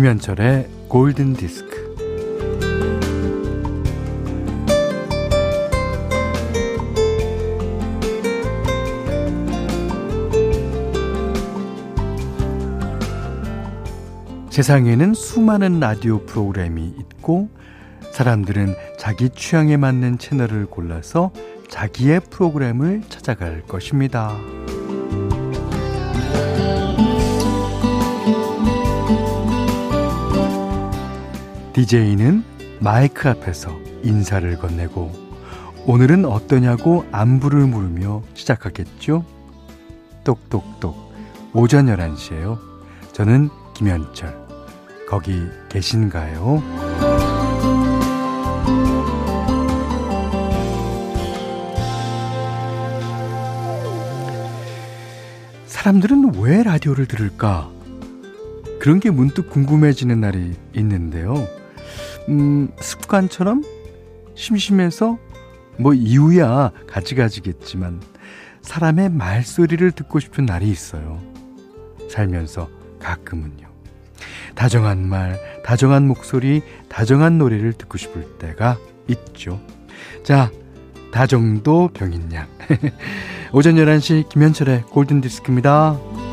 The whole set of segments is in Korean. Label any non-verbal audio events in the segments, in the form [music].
김현철의 골든 디스크. 세상에는 수많은 라디오 프로그램이 있고 사람들은 자기 취향에 맞는 채널을 골라서 자기의 프로그램을 찾아갈 것입니다. DJ는 마이크 앞에서 인사를 건네고 오늘은 어떠냐고 안부를 물으며 시작하겠죠? 똑똑똑 오전 11시에요. 저는 김현철. 거기 계신가요? 사람들은 왜 라디오를 들을까? 그런 게 문득 궁금해지는 날이 있는데요. 음, 습관처럼 심심해서 뭐 이유야 가지가지겠지만 사람의 말소리를 듣고 싶은 날이 있어요. 살면서 가끔은요. 다정한 말, 다정한 목소리, 다정한 노래를 듣고 싶을 때가 있죠. 자, 다정도 병인 양. [laughs] 오전 11시 김현철의 골든디스크입니다.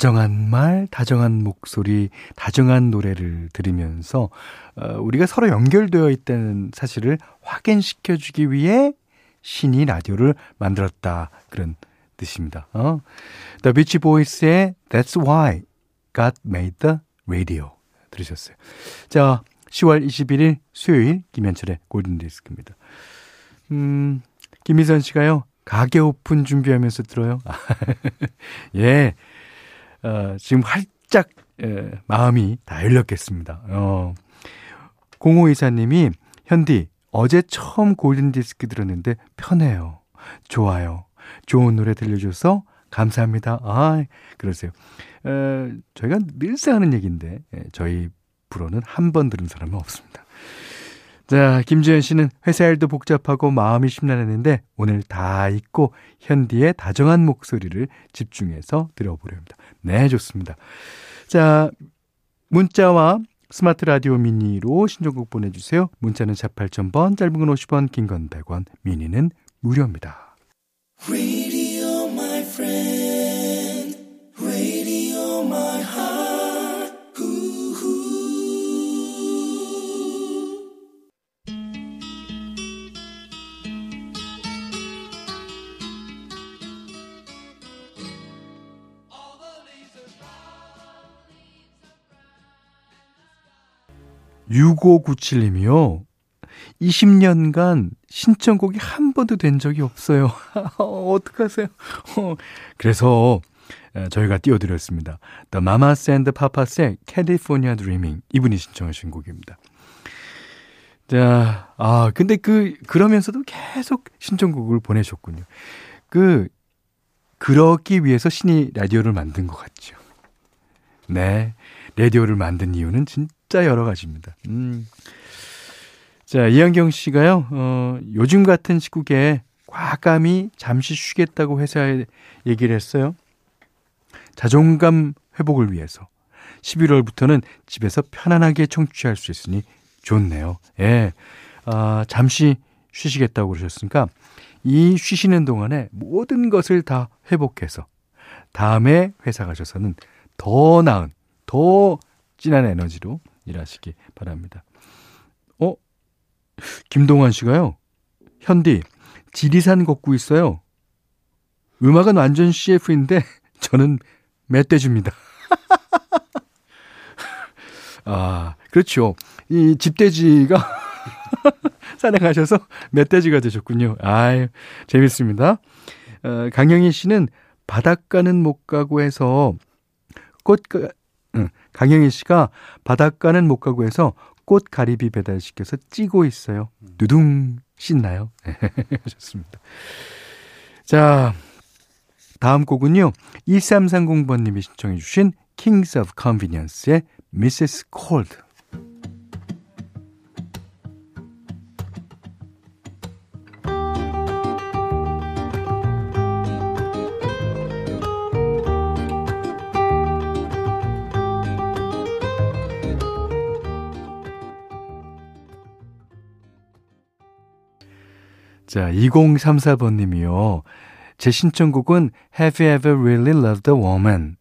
다정한 말, 다정한 목소리, 다정한 노래를 들으면서 어, 우리가 서로 연결되어 있다는 사실을 확인시켜 주기 위해 신이 라디오를 만들었다. 그런 뜻입니다. 어? The Beach Boys의 That's Why God Made the Radio 들으셨어요. 자, 10월 21일 수요일 김현철의 골든 디스크입니다. 음, 김희선 씨가요. 가게 오픈 준비하면서 들어요. [laughs] 예. 어, 지금 활짝 예, 마음이 다 열렸겠습니다. 어. 0524님이 현디 어제 처음 골든디스크 들었는데 편해요. 좋아요. 좋은 노래 들려줘서 감사합니다. 아, 그러세요. 어, 저희가 늘상 하는 얘기인데 예, 저희 프로는 한 번 들은 사람은 없습니다. 자, 김지현 씨는 회사 일도 복잡하고 마음이 심란했는데 오늘 다 잊고 현디의 다정한 목소리를 집중해서 들어보려 합니다. 네, 좋습니다. 자, 문자와 스마트 라디오 미니로 신청곡 보내주세요. 문자는 4 8000번, 짧은 건 50원, 긴 건 100원, 미니는 무료입니다. (6597님이요) 20년간 신청곡이 한 번도 된 적이 없어요. [laughs] 어떡하세요? 어, 그래서 저희가 띄워드렸습니다. The Mamas and Papas의 California Dreaming. 이분이 신청하신 곡입니다. 자, 아, 근데 그, 그러면서도 계속 신청곡을 보내셨군요. 그, 그러기 위해서 신이 라디오를 만든 것 같죠. 네. 라디오를 만든 이유는 진짜 여러 가지입니다. 음. 자, 이한경 씨가요, 어, 요즘 같은 시국에 과감히 잠시 쉬겠다고 회사에 얘기를 했어요. 자존감 회복을 위해서 11월부터는 집에서 편안하게 청취할 수 있으니 좋네요. 예. 아, 잠시 쉬시겠다고 그러셨으니까 이 쉬시는 동안에 모든 것을 다 회복해서 다음에 회사 가셔서는 더 나은, 더 진한 에너지로 일하시기 바랍니다. 김동환 씨가요. 현디, 지리산 걷고 있어요. 음악은 완전 CF인데 [laughs] 저는 멧돼지입니다. [laughs] 아, 그렇죠. 이 집돼지가 [laughs] 가셔서 멧돼지가 되셨군요. 아유, 재밌습니다. 어, 강영희 씨는 바닷가는 못 가고 해서 꽃가, 응, 강영희 씨가 바닷가는 못 가고 해서 꽃 가리비 배달시켜서 찌고 있어요. 누둥 씻나요? [laughs] 좋습니다. 자, 다음 곡은요. 1330번님이 신청해 주신 Kings of Convenience의 Mrs. Cold. 자, 2034번 님이요. 제 신청곡은 Have You Ever Really Loved a Woman?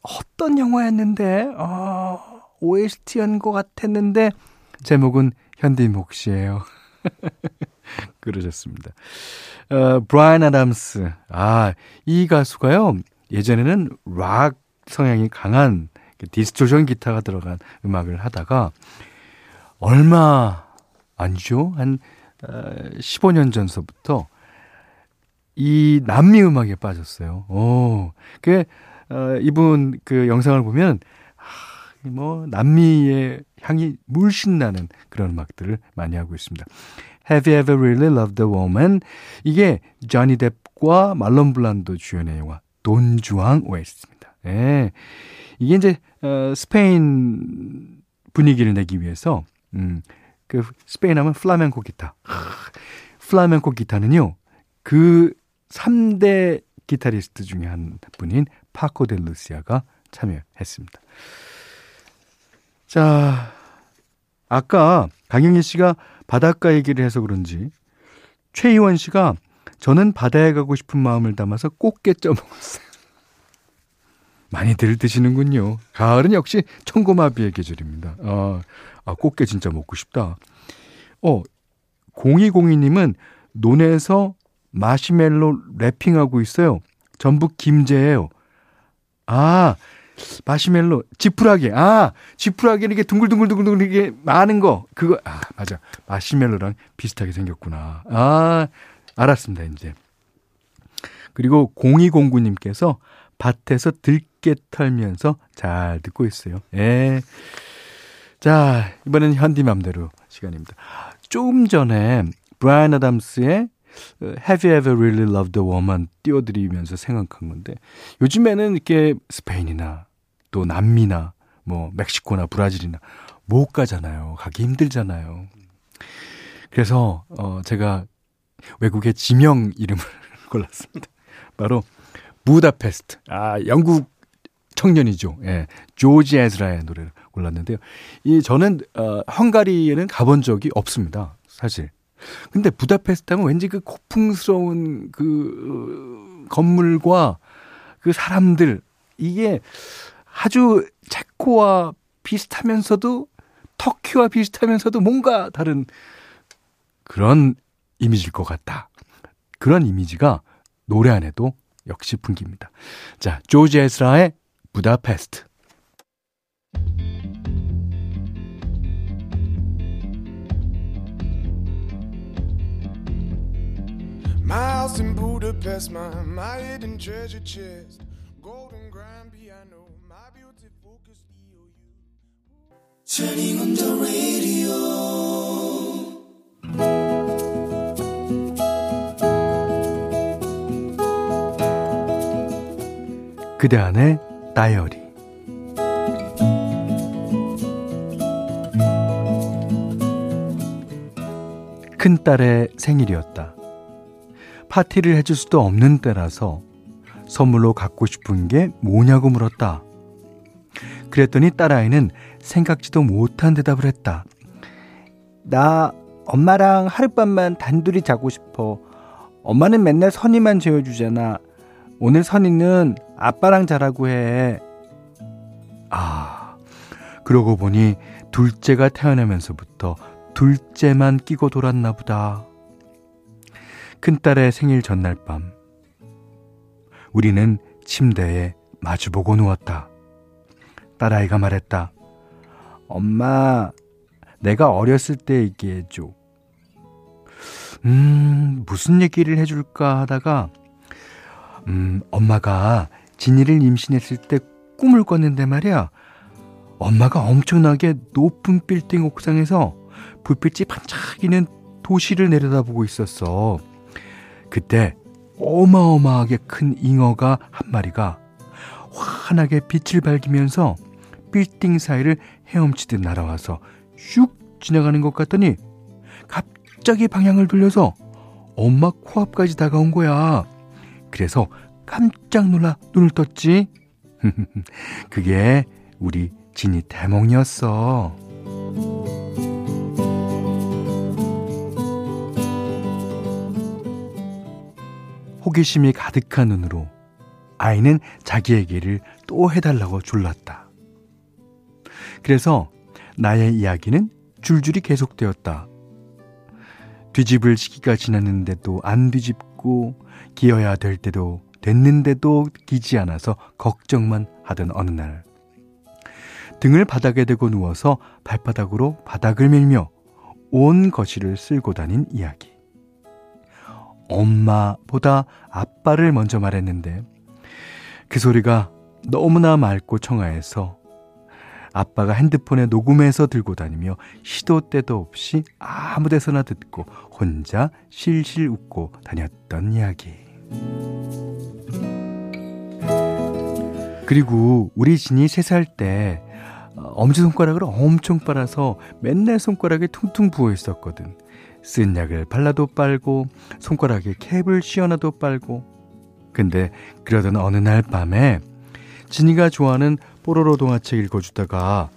어떤 영화였는데, 어, OST였는 것 같았는데, 제목은 현디목 씨예요 [laughs] 그러셨습니다. 어, 브라이언 아담스. 아, 이 가수가요. 예전에는 락 성향이 강한 distortion 기타가 들어간 음악을 하다가 얼마 아니죠? 한 15년 전서부터 이 남미 음악에 빠졌어요. 오, 그, 어, 이분 그 영상을 보면, 아, 뭐, 남미의 향이 물씬 나는 그런 음악들을 많이 하고 있습니다. Have you ever really loved a woman? 이게 조니 뎁과 말론 블란도 주연의 영화 돈주왕 OST입니다. 예. 이게 이제 어, 스페인 분위기를 내기 위해서 음, 그 스페인 하면 플라멩코 기타. 플라멩코 기타는요. 그 3대 기타리스트 중에 한 분인 파코 델 루시아가 참여했습니다. 자, 아까 강영희 씨가 바닷가 얘기를 해서 그런지 최희원 씨가 저는 바다에 가고 싶은 마음을 담아서 꽃게 쪄 먹었어요. 많이들 드시는군요. 가을은 역시 청고마비의 계절입니다. 아, 아, 꽃게 진짜 먹고 싶다. 어, 0202님은 논에서 마시멜로 랩핑하고 있어요. 전북 김제예요. 아, 마시멜로 지푸라기. 아, 지푸라기 이렇게 둥글둥글둥글 이렇게 많은 거. 그거 아, 맞아. 마시멜로랑 비슷하게 생겼구나. 아, 알았습니다, 이제. 그리고 0209님께서 밭에서 들깨 털면서 잘 듣고 있어요. 예. 자, 이번엔 현디맘대로 시간입니다. 조금 전에 브라이언 아담스의 Have You Ever Really Loved a Woman 띄워드리면서 생각한 건데 요즘에는 이렇게 스페인이나 또 남미나 뭐 멕시코나 브라질이나 못 가잖아요. 가기 힘들잖아요. 그래서 어 제가 외국의 지명 이름을 [laughs] 골랐습니다. 바로 부다페스트. 아, 영국 청년이죠. 예. 조지 에즈라의 노래를 골랐는데요. 이 저는 어 헝가리에는 가본 적이 없습니다. 사실. 근데 부다페스트 하면 왠지 그 고풍스러운 그 건물과 그 사람들 이게 아주 체코와 비슷하면서도 터키와 비슷하면서도 뭔가 다른 그런 이미지일 것 같다. 그런 이미지가 노래 안에도 역시 풍깁니다. 자, 조지 에스라의 부다페스트. 그대 안의 다이어리 큰딸의 생일이었다. 파티를 해줄 수도 없는 때라서 선물로 갖고 싶은 게 뭐냐고 물었다. 그랬더니 딸아이는 생각지도 못한 대답을 했다. 나 엄마랑 하룻밤만 단둘이 자고 싶어. 엄마는 맨날 선이만 재워주잖아. 오늘 선이는 아빠랑 자라고 해. 아, 그러고 보니 둘째가 태어나면서부터 둘째만 끼고 돌았나 보다. 큰딸의 생일 전날 밤, 우리는 침대에 마주보고 누웠다. 딸아이가 말했다. 엄마, 내가 어렸을 때 얘기해줘. 음, 무슨 얘기를 해줄까 하다가, 음, 엄마가 진이를 임신했을 때 꿈을 꿨는데 말이야. 엄마가 엄청나게 높은 빌딩 옥상에서 불빛이 반짝이는 도시를 내려다보고 있었어. 그때 어마어마하게 큰 잉어가 한 마리가 환하게 빛을 밝히면서 빌딩 사이를 헤엄치듯 날아와서 슉 지나가는 것 같더니 갑자기 방향을 돌려서 엄마 코앞까지 다가온 거야. 그래서 깜짝 놀라 눈을 떴지. [laughs] 그게 우리 진이 대몽이었어. 호기심이 가득한 눈으로 아이는 자기 얘기를 또 해달라고 졸랐다. 그래서 나의 이야기는 줄줄이 계속되었다. 뒤집을 시기가 지났는데도 안 뒤집고 기어야 될 때도 됐는데도 기지 않아서 걱정만 하던 어느 날 등을 바닥에 대고 누워서 발바닥으로 바닥을 밀며 온 거실을 쓸고 다닌 이야기. 엄마보다 아빠를 먼저 말했는데 그 소리가 너무나 맑고 청아해서 아빠가 핸드폰에 녹음해서 들고 다니며 시도 때도 없이 아무 데서나 듣고 혼자 실실 웃고 다녔던 이야기. 그리고 우리 진이 세살때 엄지손가락을 엄청 빨아서 맨날 손가락에 퉁퉁 부어 있었거든. 쓴 약을 발라도 빨고 손가락에 캡을 씌워놔도 빨고 근데 그러던 어느 날 밤에 진이가 좋아하는 뽀로로 동화책 읽어주다가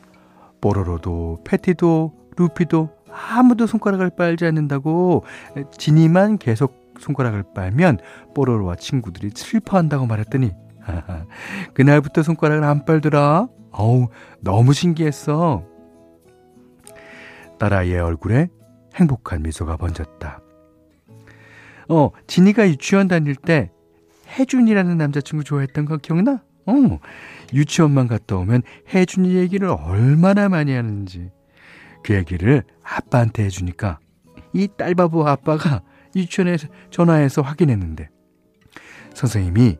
뽀로로도 패티도 루피도 아무도 손가락을 빨지 않는다고 진이만 계속 손가락을 빨면 뽀로로와 친구들이 슬퍼한다고 말했더니 그날부터 손가락을 안 빨더라. 어우 너무 신기했어. 딸아이의 얼굴에 행복한 미소가 번졌다. 어, 진이가 유치원 다닐 때 혜준이라는 남자친구 좋아했던 거 기억나? 어, 유치원만 갔다 오면 혜준이 얘기를 얼마나 많이 하는지. 그 얘기를 아빠한테 해주니까 이 딸바보 아빠가 유치원에서 전화해서 확인했는데 선생님이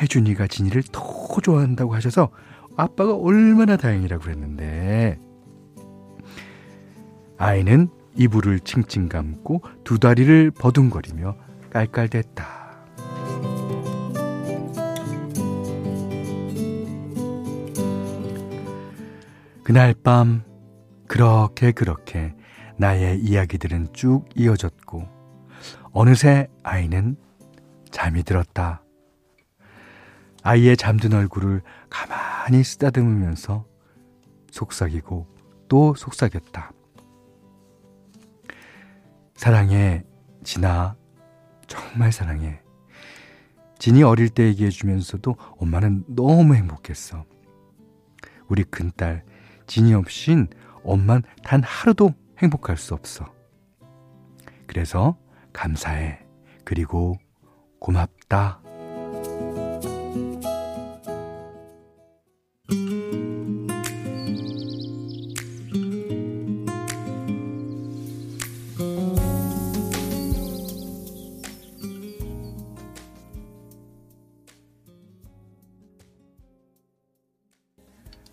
혜준이가 진이를 더 좋아한다고 하셔서 아빠가 얼마나 다행이라고 그랬는데 아이는 이불을 칭칭 감고 두 다리를 버둥거리며 깔깔댔다. 그날 밤 그렇게 그렇게 나의 이야기들은 쭉 이어졌고 어느새 아이는 잠이 들었다. 아이의 잠든 얼굴을 가만히 쓰다듬으면서 속삭이고 또 속삭였다. 사랑해, 진아. 정말 사랑해. 진이 어릴 때 얘기해주면서도 엄마는 너무 행복했어. 우리 큰딸, 진이 없인 엄만 단 하루도 행복할 수 없어. 그래서 감사해. 그리고 고맙다.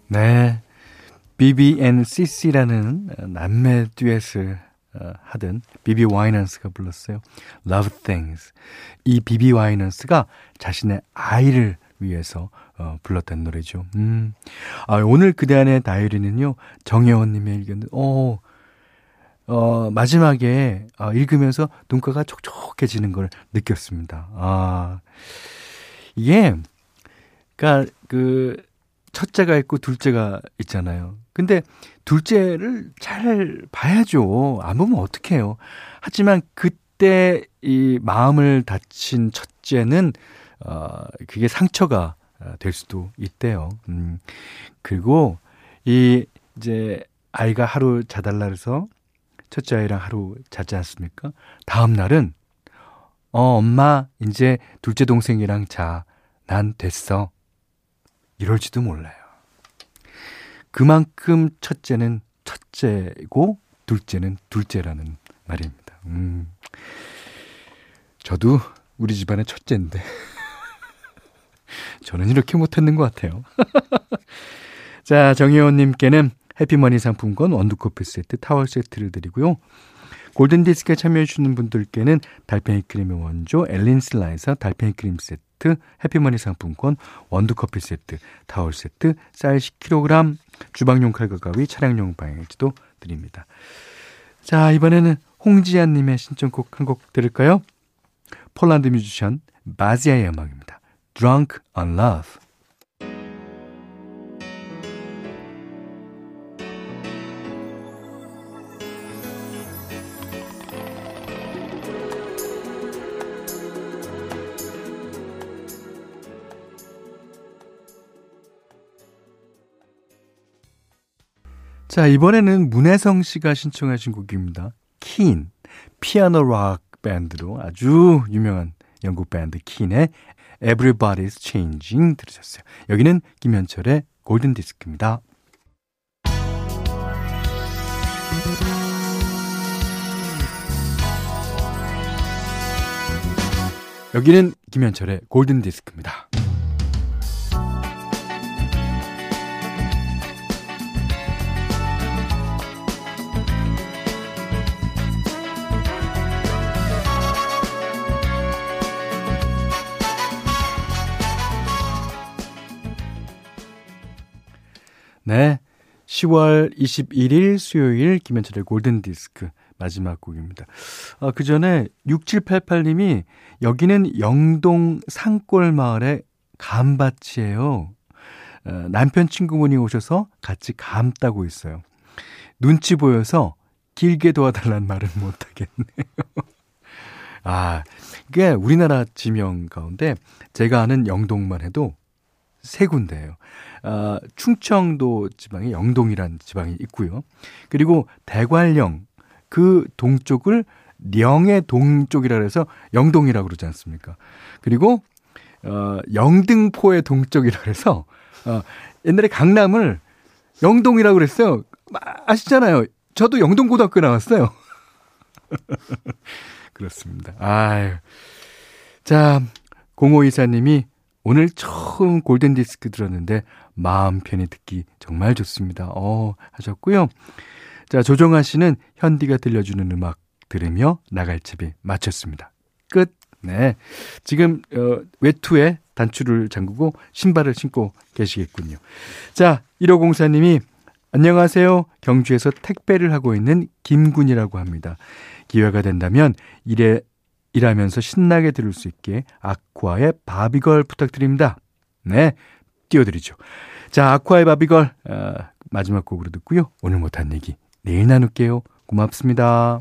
네. BBNCC라는 남매 듀엣을 어, 하던 비비 와이넌스가 불렀어요. Love Things. 이 비비 와이넌스가 자신의 아이를 위해서 어, 불렀던 노래죠. 음. 아, 오늘 그대 안의 다이어리는요, 정혜원 님의 의견, 어, 어, 마지막에 어, 읽으면서 눈가가 촉촉해지는 걸 느꼈습니다. 아, 이게, 그니까, 그, 첫째가 있고 둘째가 있잖아요. 근데 둘째를 잘 봐야죠. 안 보면 어떡해요. 하지만 그때 이 마음을 다친 첫째는 어 그게 상처가 될 수도 있대요. 음. 그리고 이 이제 아이가 하루 자달라 그래서 첫째 아이랑 하루 자지 않습니까? 다음 날은 어 엄마 이제 둘째 동생이랑 자. 난 됐어. 이럴지도 몰라요. 그만큼 첫째는 첫째고 둘째는 둘째라는 말입니다. 음. 저도 우리 집안의 첫째인데 [laughs] 저는 이렇게 못했는 것 같아요. [laughs] 자, 정혜원님께는 해피머니 상품권 원두커피 세트, 타월 세트를 드리고요. 골든디스크에 참여해주시는 분들께는 달팽이 크림의 원조 엘린슬라에서 달팽이 크림 세트, 해피머니 상품권, 원두커피 세트, 타월 세트, 쌀 10kg, 주방용 칼과 가위, 차량용 방향지도 드립니다. 자, 이번에는 홍지연님의 신청곡 한 곡 들을까요? 폴란드 뮤지션 바지아의 음악입니다. Drunk on Love. 자, 이번에는 문혜성 씨가 신청하신 곡입니다. 킨, 피아노 락 밴드로 아주 유명한 영국 밴드 킨의 Everybody's Changing 들으셨어요. 여기는 김현철의 골든 디스크입니다. 여기는 김현철의 골든 디스크입니다. 네. 10월 21일 수요일 김현철의 골든디스크 마지막 곡입니다. 아, 그 전에 6788님이 여기는 영동 산골 마을의 감밭이에요. 어, 남편 친구분이 오셔서 같이 감 따고 있어요. 눈치 보여서 길게 도와달란 말은 못하겠네요. [laughs] 아, 이게 우리나라 지명 가운데 제가 아는 영동만 해도 세 군데예요. 아, 충청도 지방에 영동이라는 지방이 있고요. 그리고 대관령 그 동쪽을 령의 동쪽이라 그래서 영동이라고 그러지 않습니까? 그리고 어, 영등포의 동쪽이라 그래서 어, 옛날에 강남을 영동이라고 그랬어요. 아시잖아요. 저도 영동고등학교 나왔어요. [laughs] 그렇습니다. 아유. 자, 공호 이사님이 오늘 처음 골든 디스크 들었는데 마음 편히 듣기 정말 좋습니다. 어, 하셨고요. 자, 조정아 씨는 현디가 들려주는 음악 들으며 나갈 채비 마쳤습니다. 끝. 네. 지금, 어, 외투에 단추를 잠그고 신발을 신고 계시겠군요. 자, 1504님이 안녕하세요. 경주에서 택배를 하고 있는 김군이라고 합니다. 기회가 된다면 일에 일하면서 신나게 들을 수 있게 아쿠아의 바비걸 부탁드립니다. 네, 띄워드리죠. 자, 아쿠아의 바비걸 어, 마지막 곡으로 듣고요. 오늘 못한 얘기 내일 나눌게요. 고맙습니다.